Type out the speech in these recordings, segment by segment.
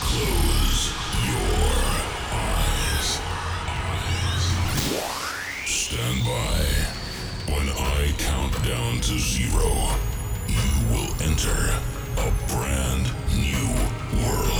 Close your eyes. Stand by. When I count down to zero, you will enter a brand new world.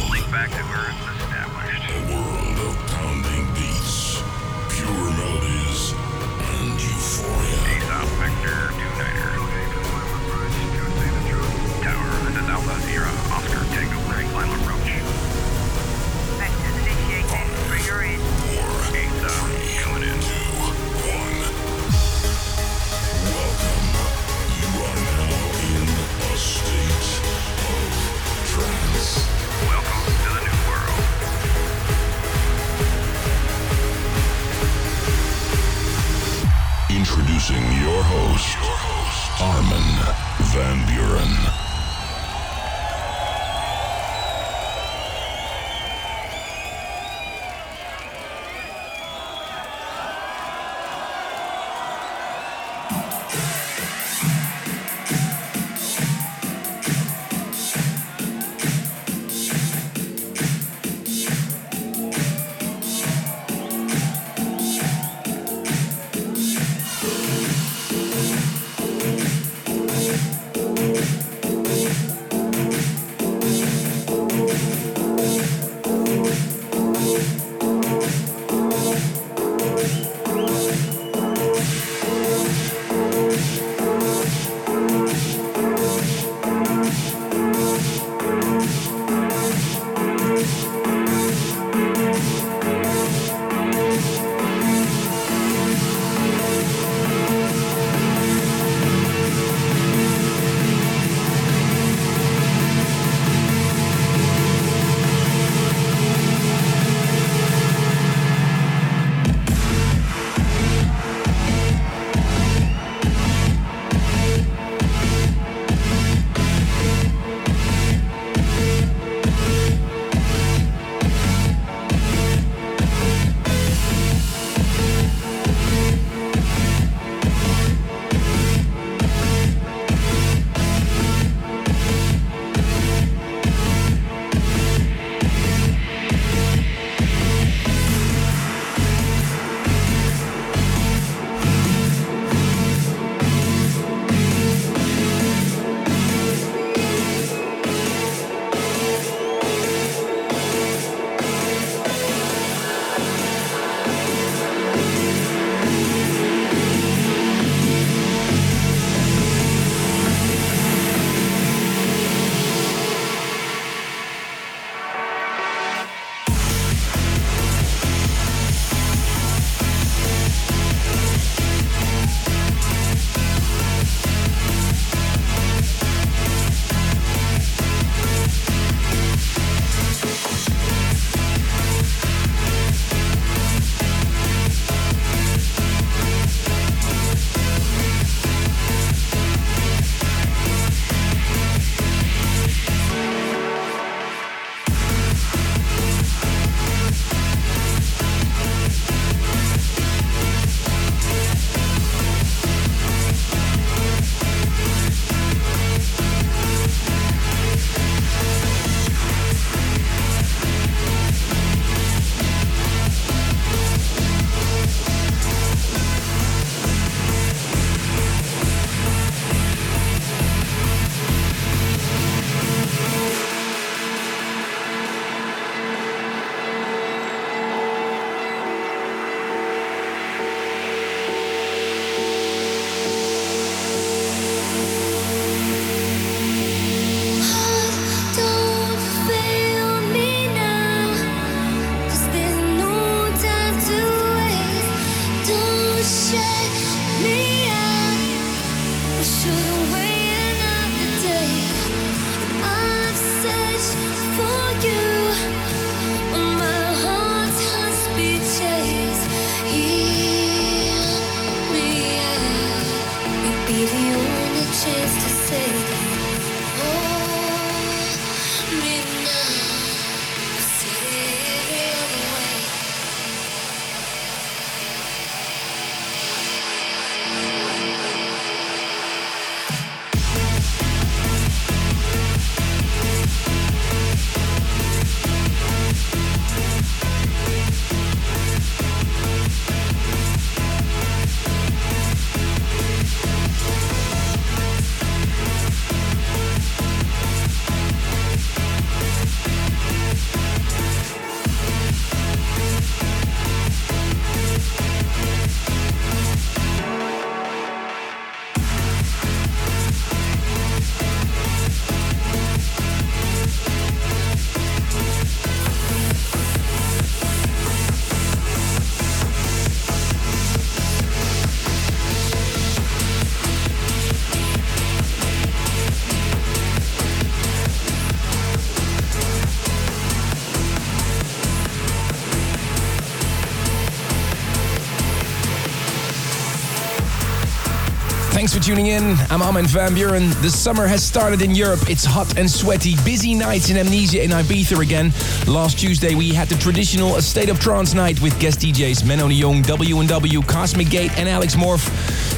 Thanks for tuning in. I'm Armin van Buuren. The summer has started in Europe. It's hot and sweaty. Busy nights in Amnesia in Ibiza again. Last Tuesday we had the traditional State of Trance night with guest DJs Menno Jong, W&W, Cosmic Gate and Alex Morph.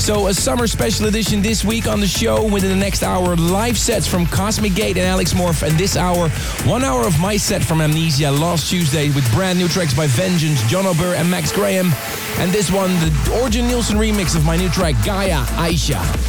So a summer special edition this week on the show. Within the next hour, live sets from Cosmic Gate and Alex Morph. And this hour, one hour of my set from Amnesia last Tuesday with brand new tracks by Vengeance, Jon O'Bir and Max Graham. And this one, the Ørjan Nilsen remix of my new track Gaia Aisha.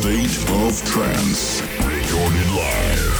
State of trance. Recorded live.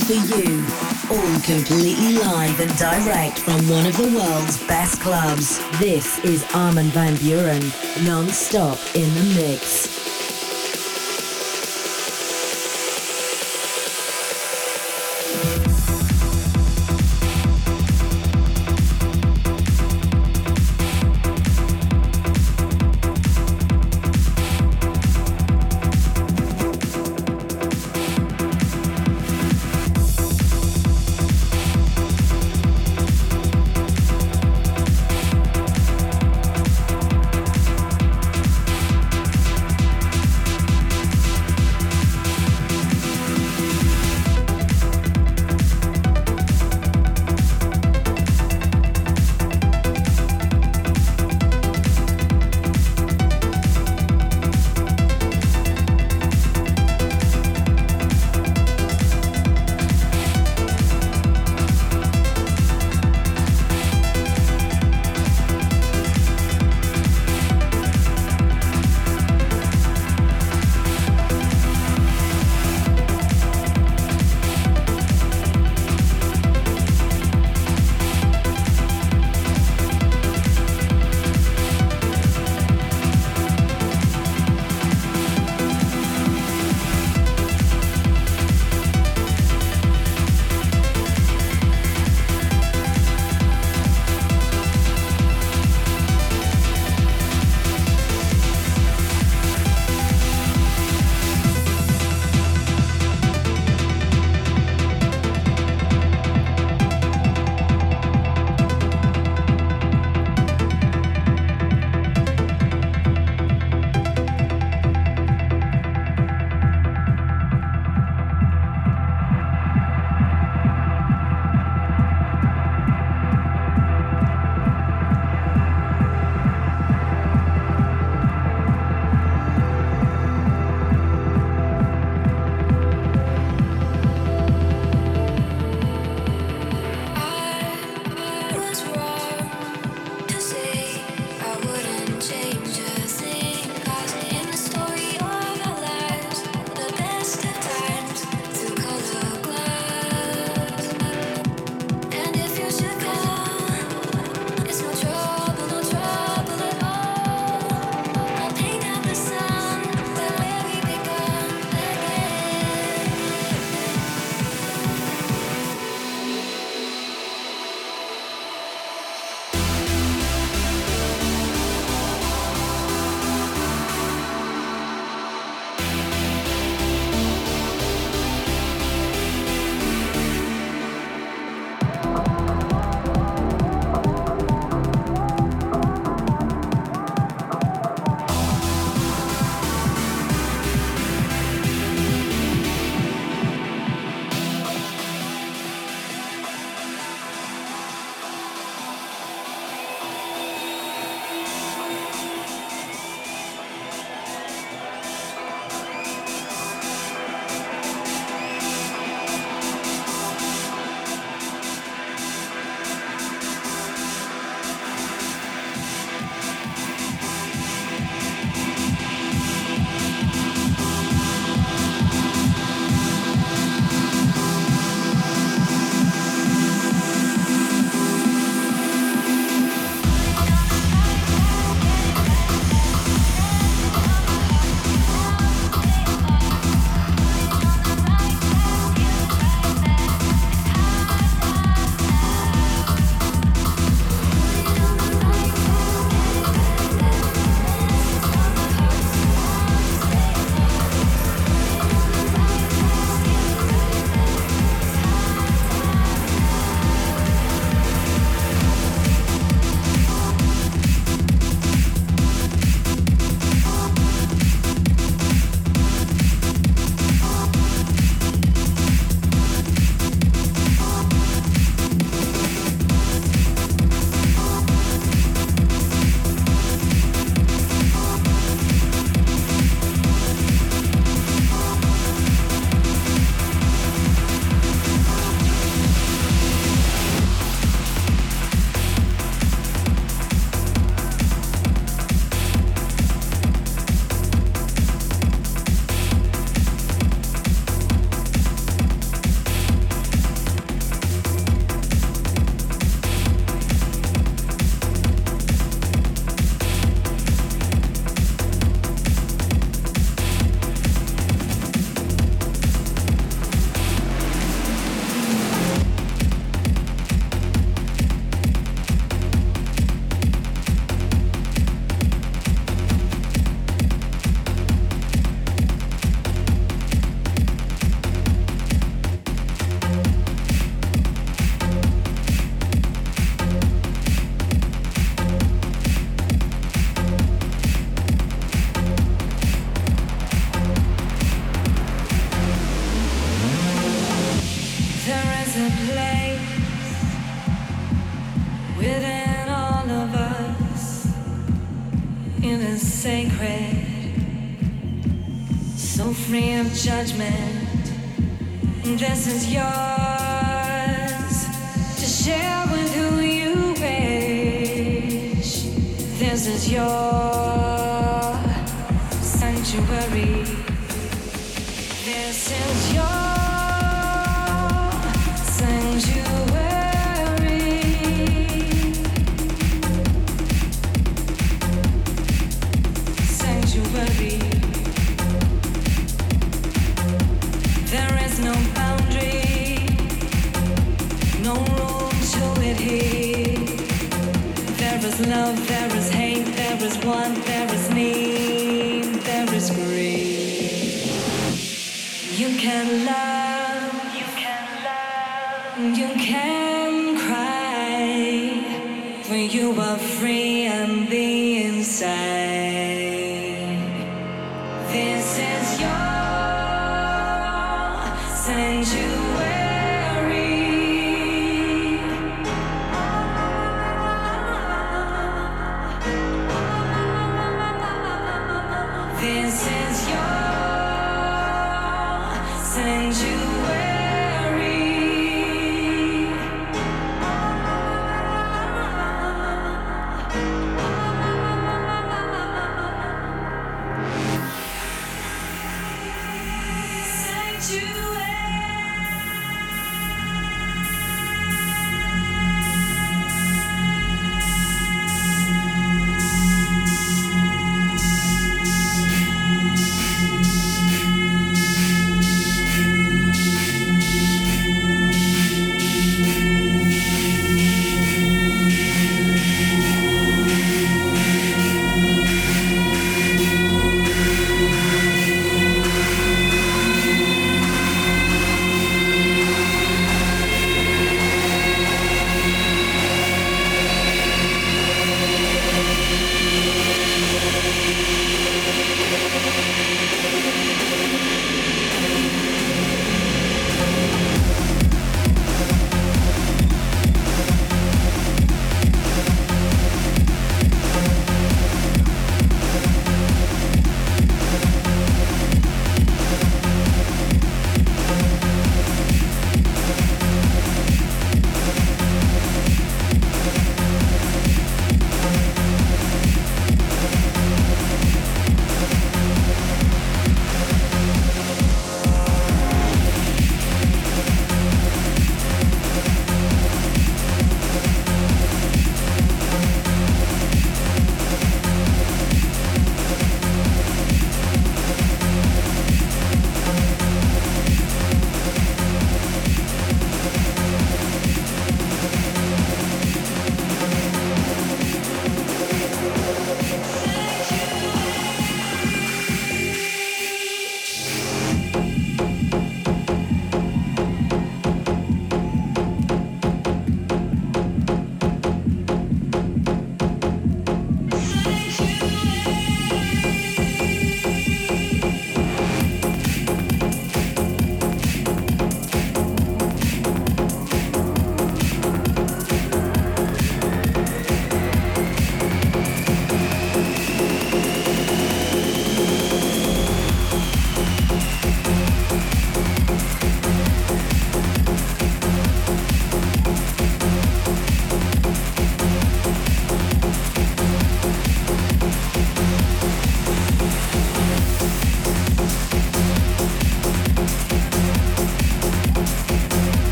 For you. All completely live and direct from one of the world's best clubs. This is Armin van Buuren, non-stop in the mix.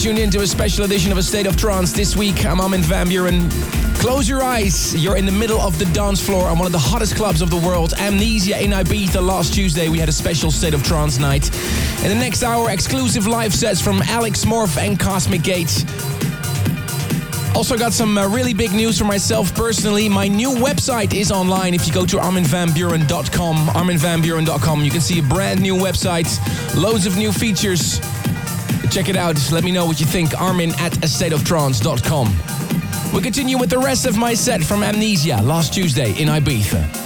Tuned into a special edition of A State of Trance. This week, I'm Armin van Buuren. Close your eyes. You're in the middle of the dance floor on one of the hottest clubs of the world, Amnesia in Ibiza. Last Tuesday, we had a special State of Trance night. In the next hour, exclusive live sets from Alex Morph and Cosmic Gate. Also got some uh, really big news for myself personally. My new website is online. If you go to arminvanbuuren.com, arminvanbuuren.com, you can see a brand new website, loads of new features. Check it out. Let me know what you think. Armin at astateoftrance.com. We continue with the rest of my set from Amnesia last Tuesday in Ibiza.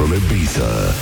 From Ibiza.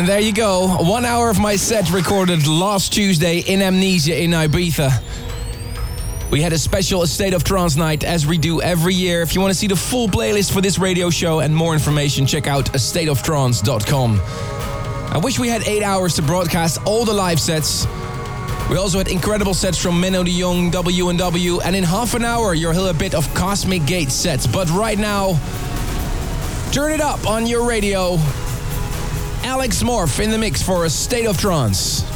And there you go. One hour of my set recorded last Tuesday in Amnesia in Ibiza. We had a special State of Trance night as we do every year. If you want to see the full playlist for this radio show and more information, check out stateoftrance.com. I wish we had eight hours to broadcast all the live sets. We also had incredible sets from Menno de Jong, W&W, and in half an hour you'll hear a bit of Cosmic Gate sets. But right now, turn it up on your radio. Alex Morph in the mix for a State of Trance.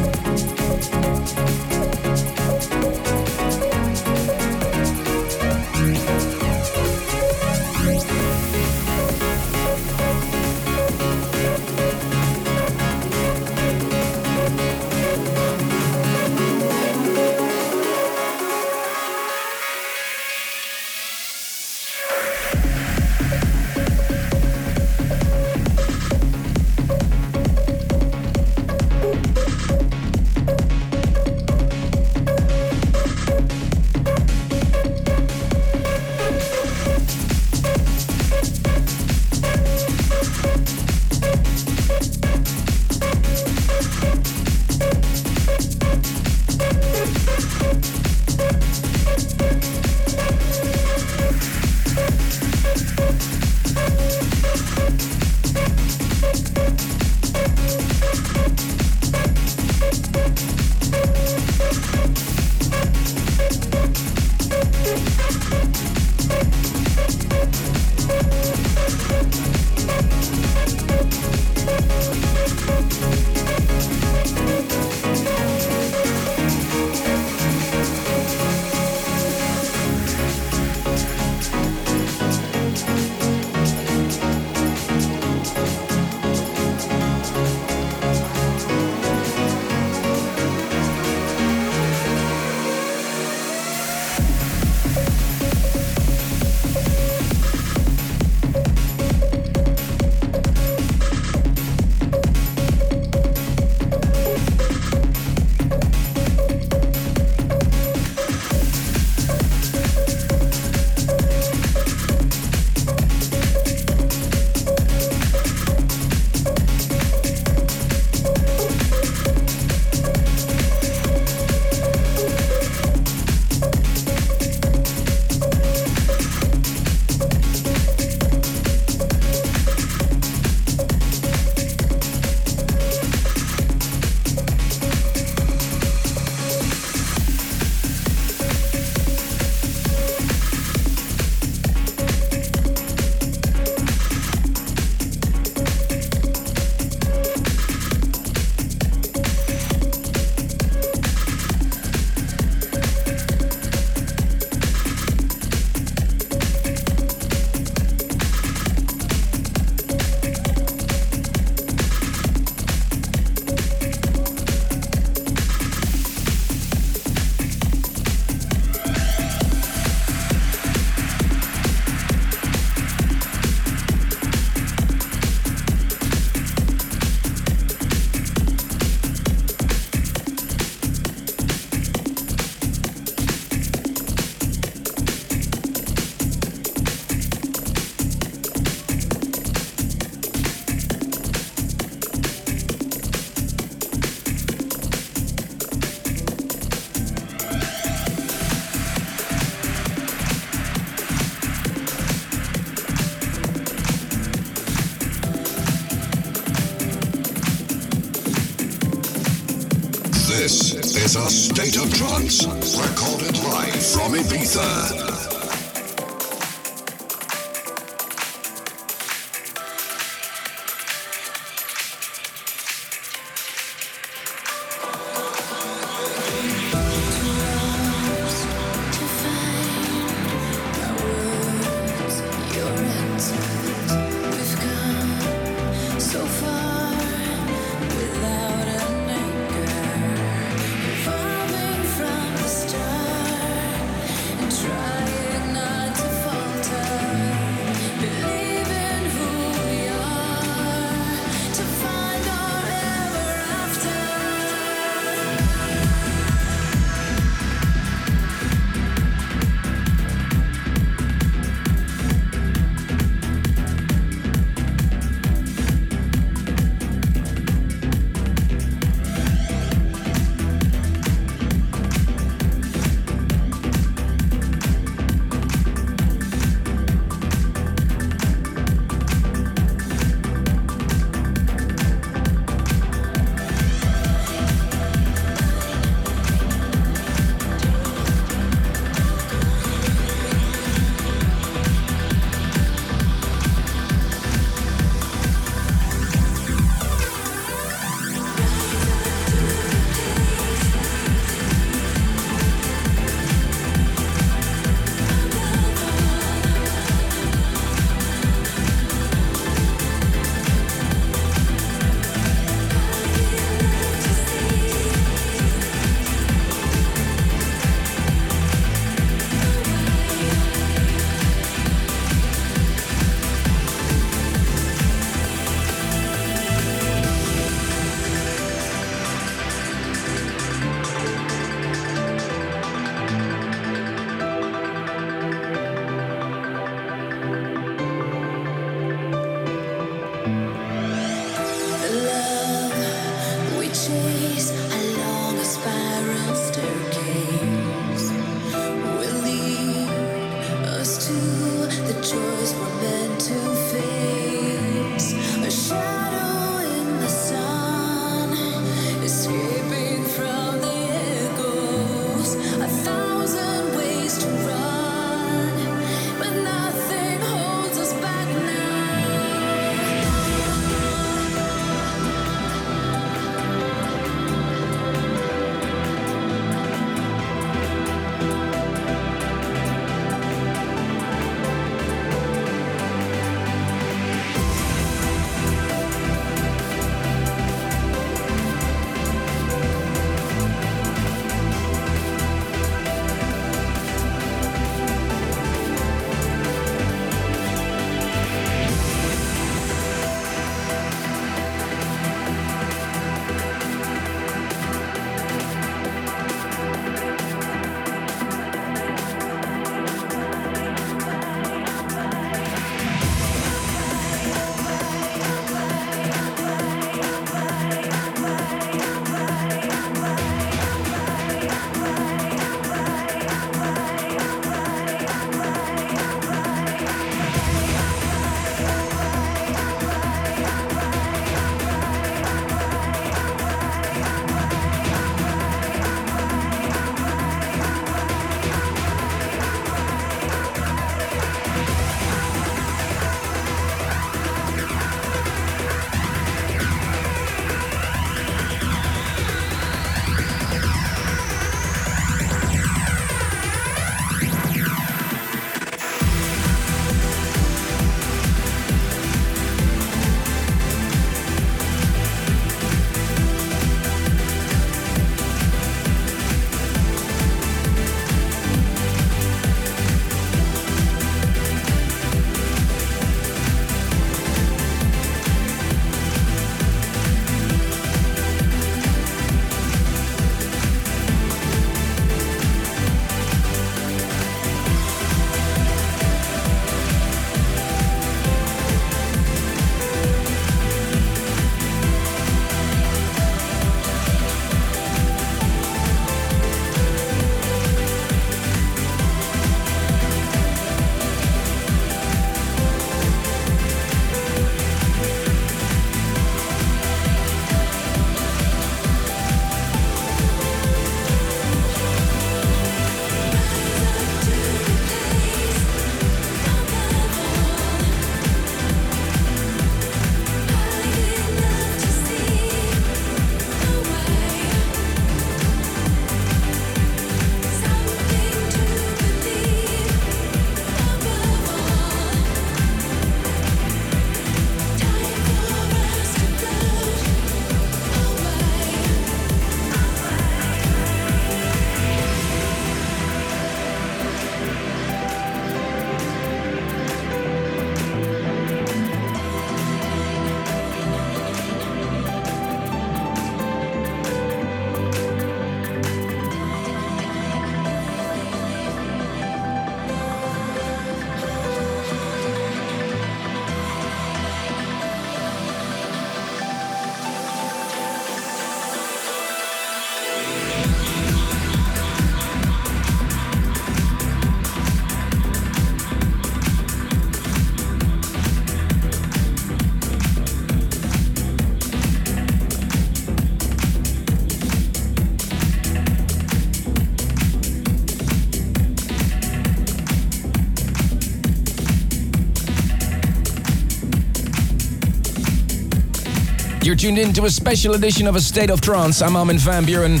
You're tuned in to a special edition of A State of Trance. I'm Armin van Buuren.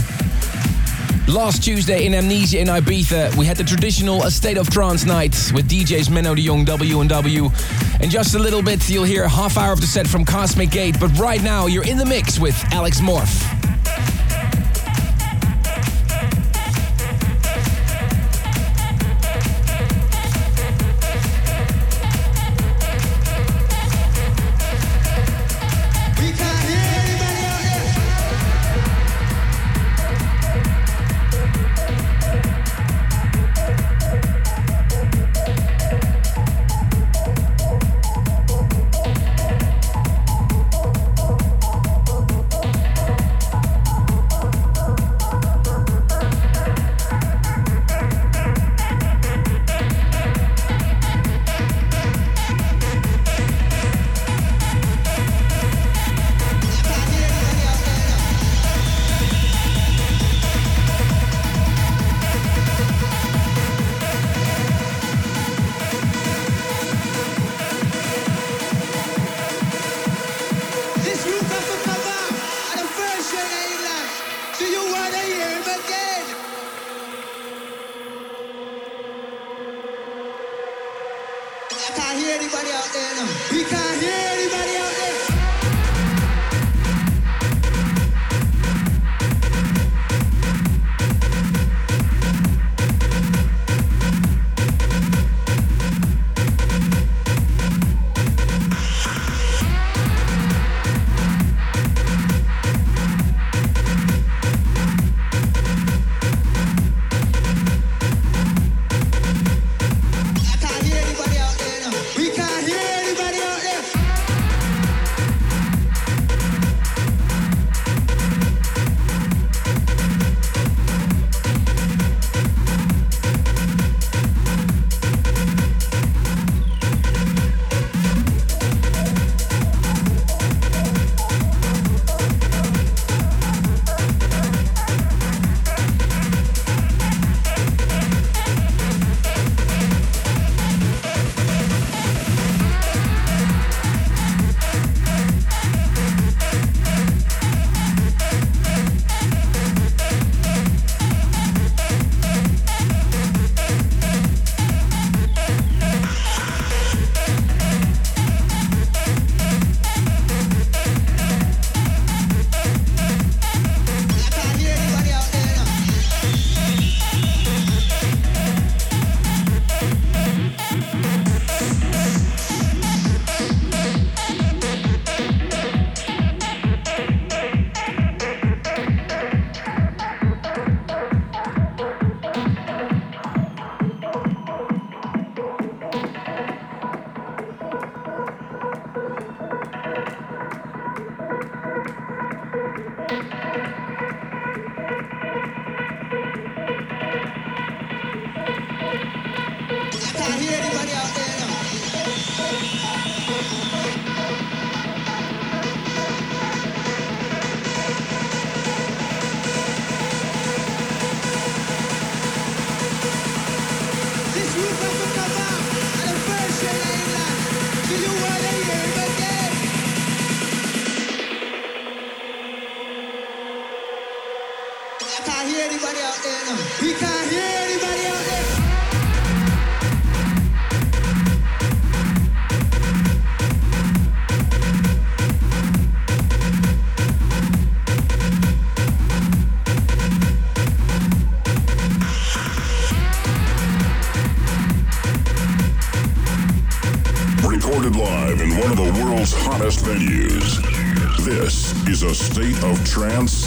Last Tuesday in Amnesia in Ibiza, we had the traditional A State of Trance night with DJs Menno de Jong, W&W. In just a little bit, you'll hear a half hour of the set from Cosmic Gate, but right now, you're in the mix with Alex Morph. Trance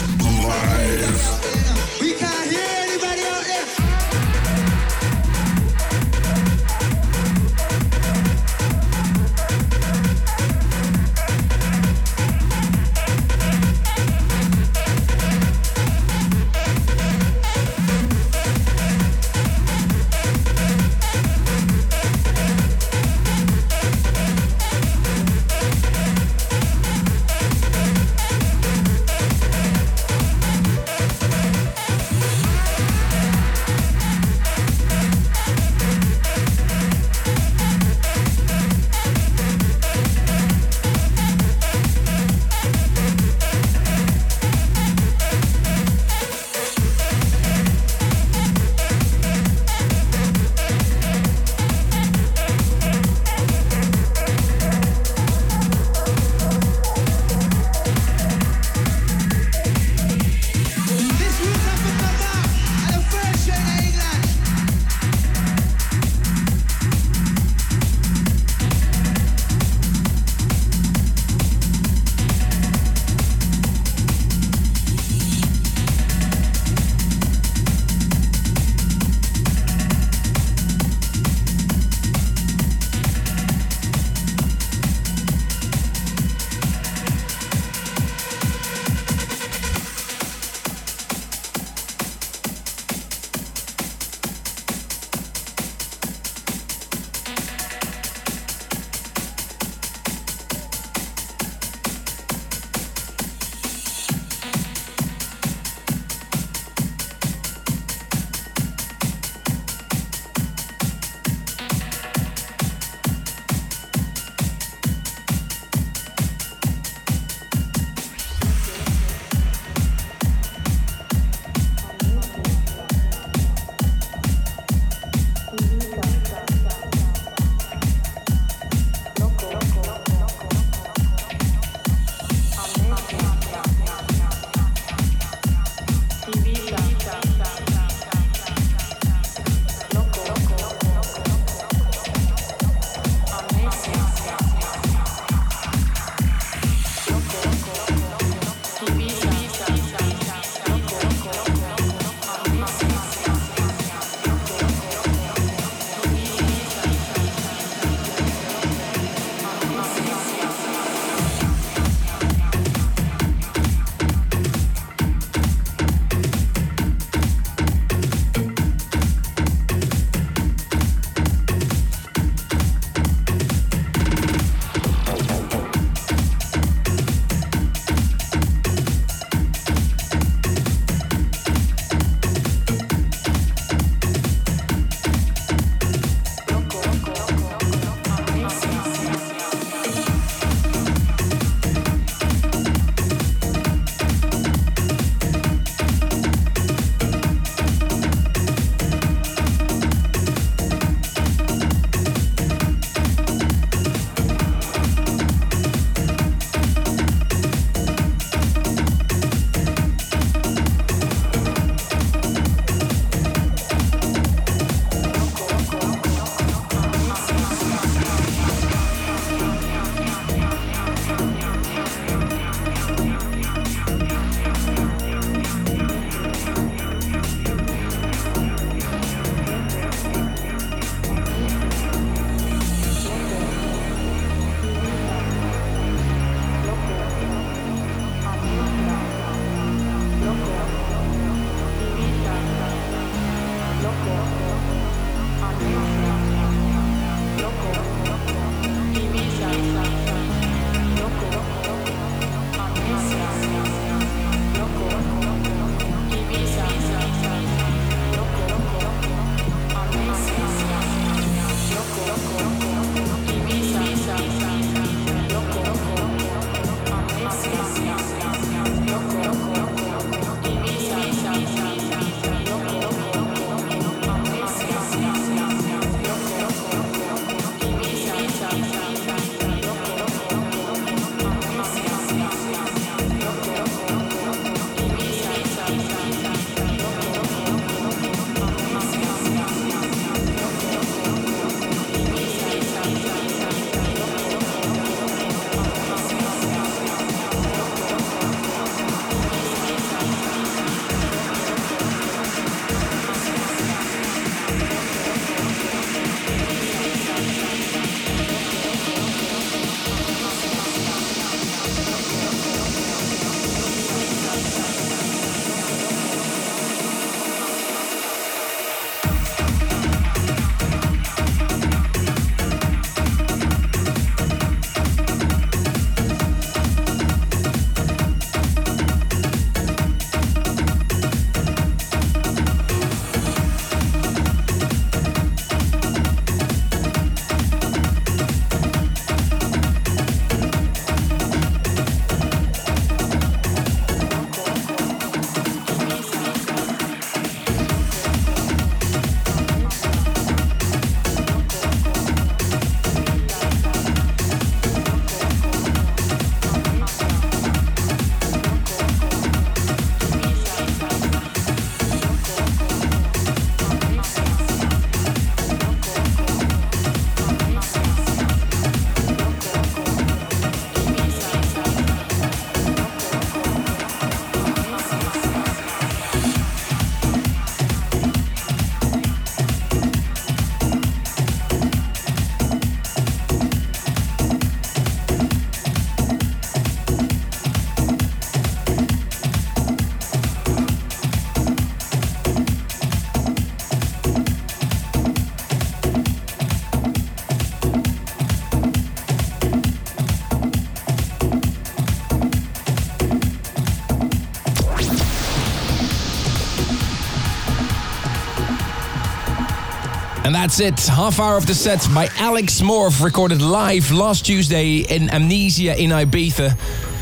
that's it. Half hour of the set by Alex Morph, recorded live last Tuesday in Amnesia in Ibiza.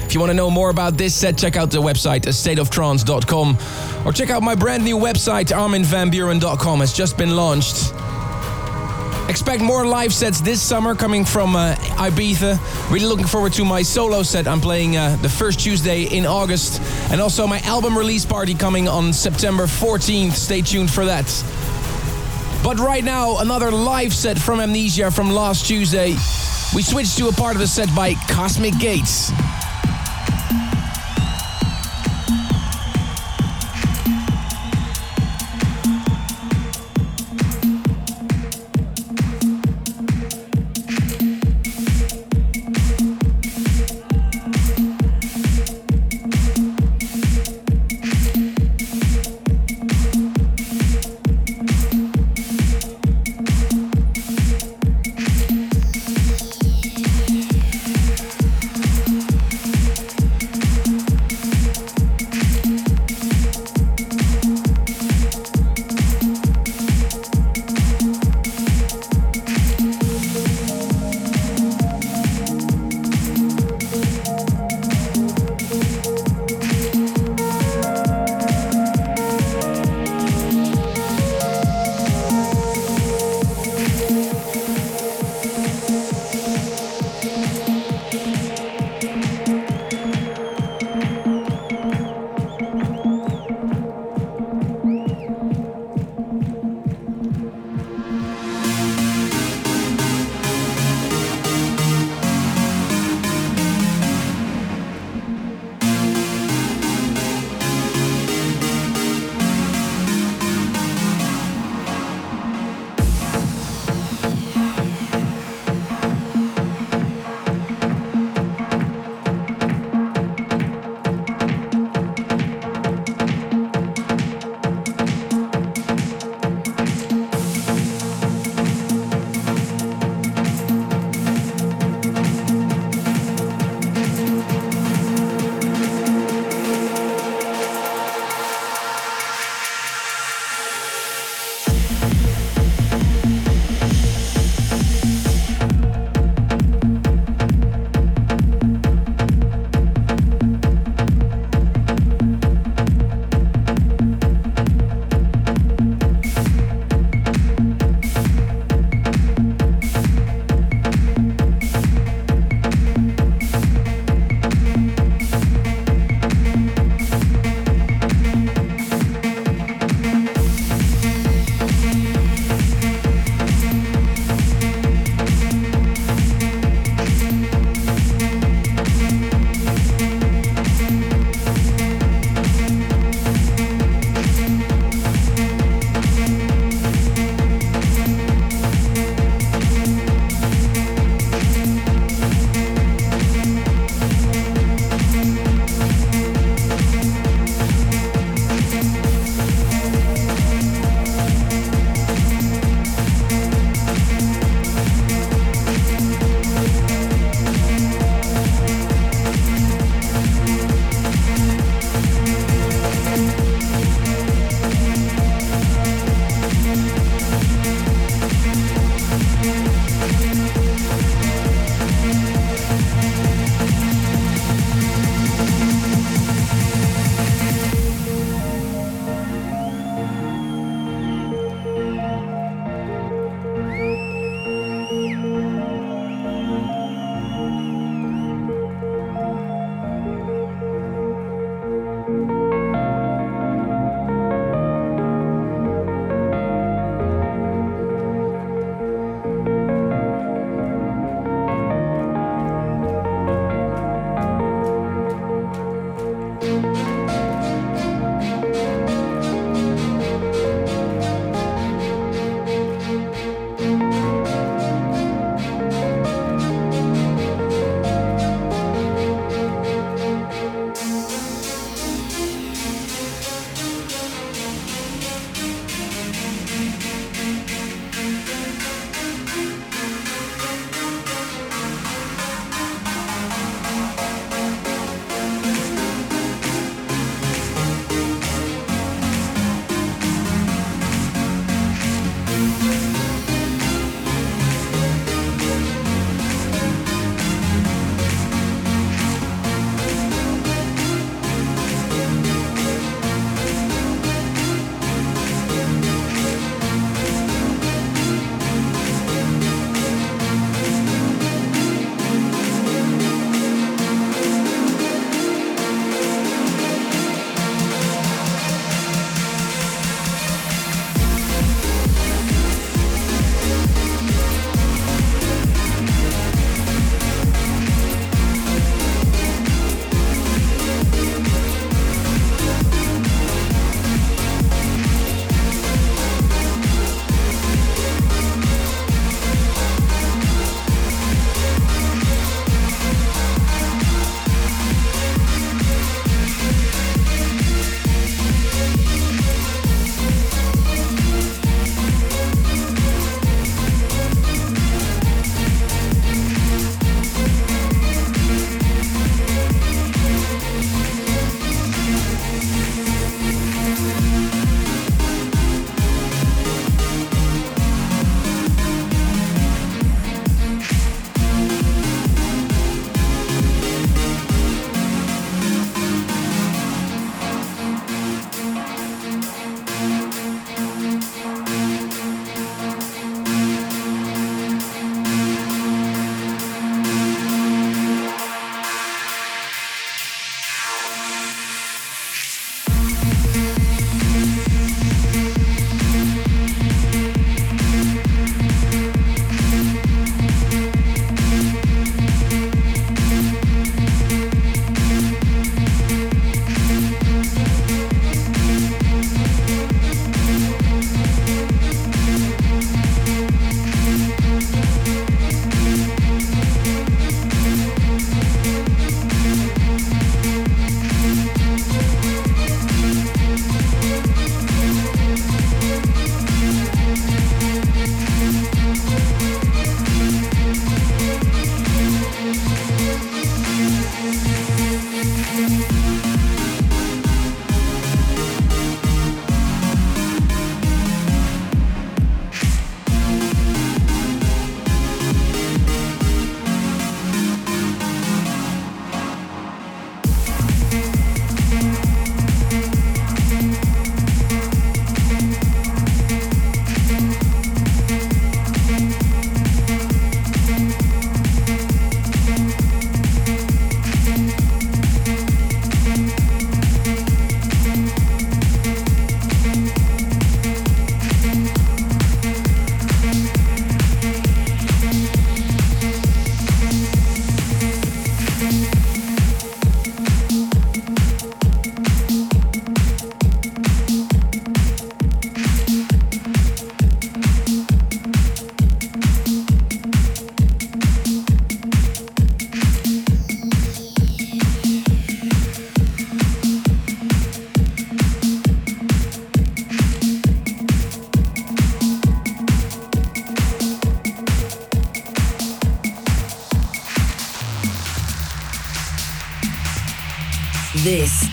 If you want to know more about this set, check out the website stateoftrance.com or check out my brand new website arminvanbuuren.com. It's just been launched. Expect more live sets this summer coming from uh, Ibiza. Really looking forward to my solo set. I'm playing uh, the first Tuesday in August. And also my album release party coming on September 14th. Stay tuned for that. But right now, another live set from Amnesia from last Tuesday. We switched to a part of the set by Cosmic Gates.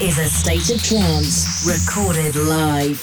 Is a state of trance recorded live.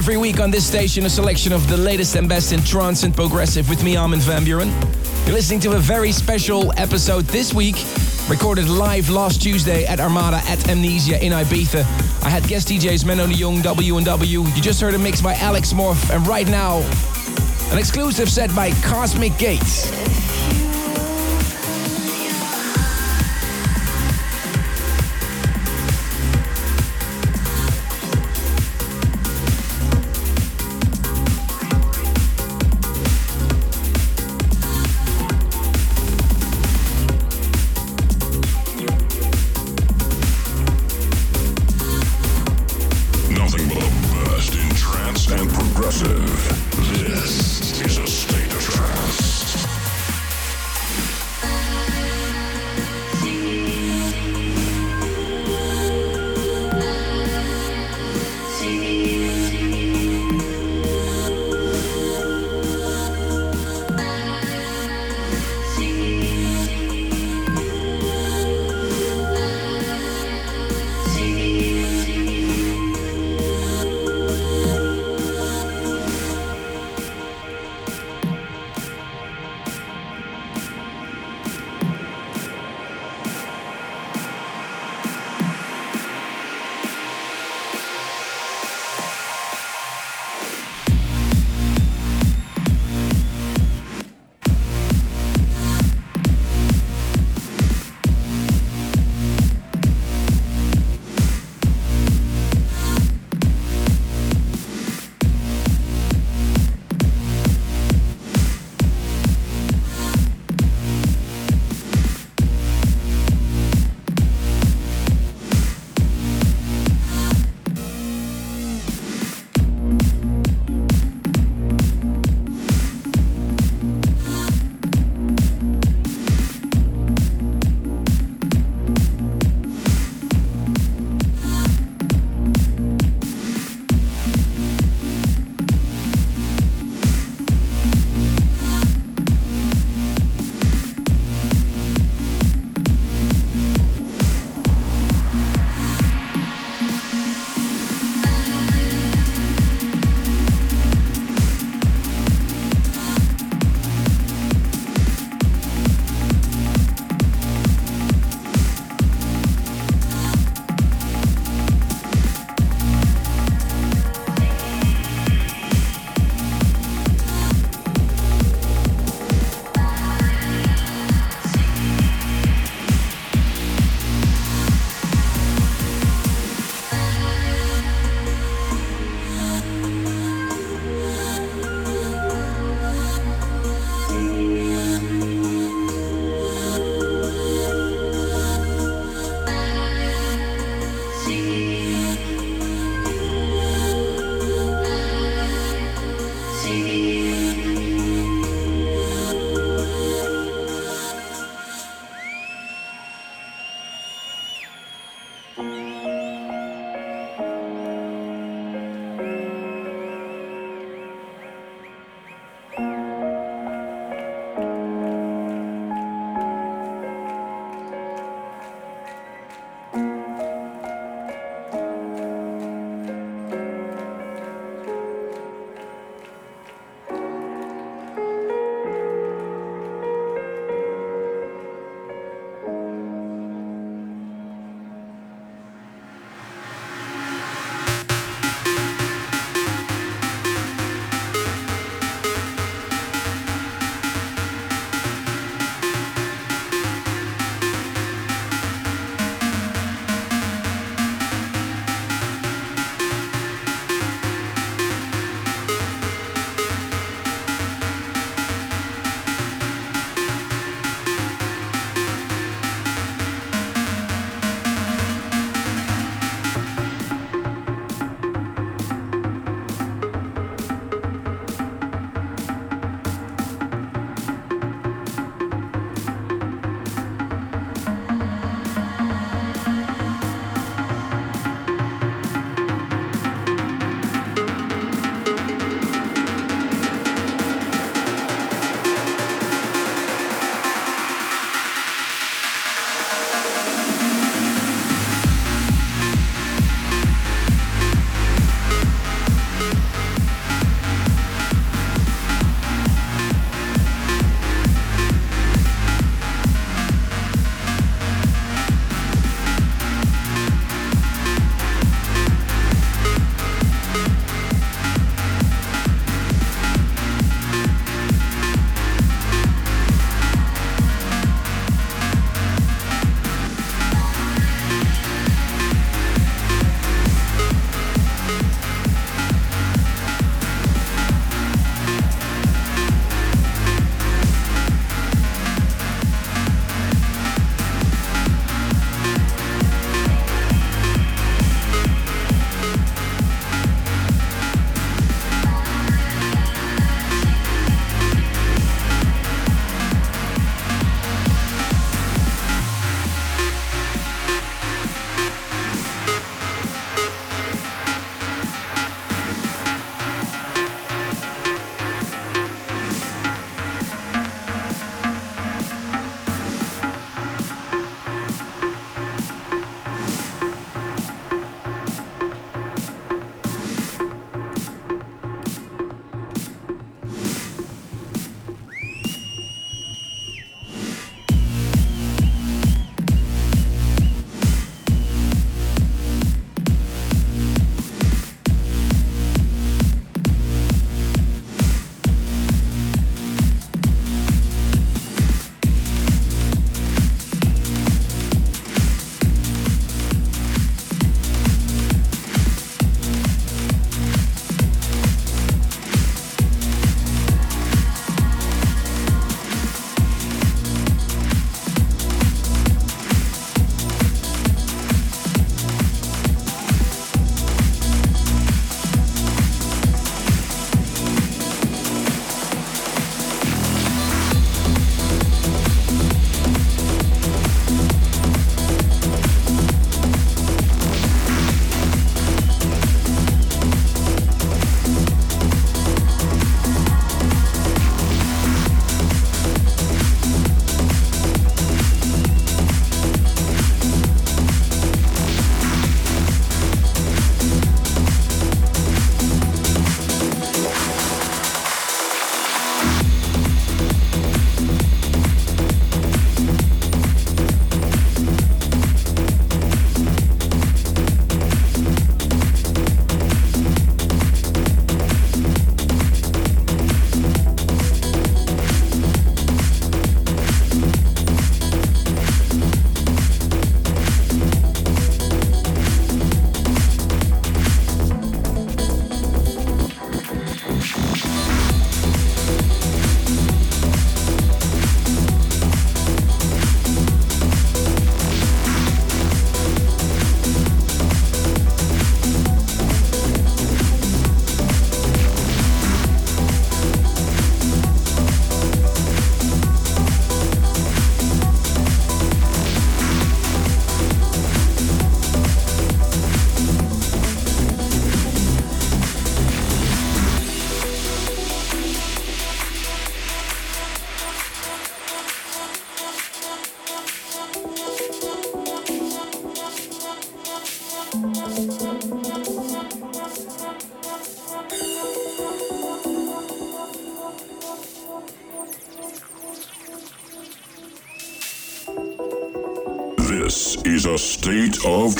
Every week on this station a selection of the latest and best in trance and progressive with me, Armin van Buuren. You're listening to a very special episode this week, recorded live last Tuesday at Armada at Amnesia in Ibiza. I had guest DJs Menno Jong, W&W. You just heard a mix by Alex Morph, and right now, an exclusive set by Cosmic Gates.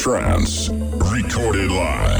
Trance. Recorded live.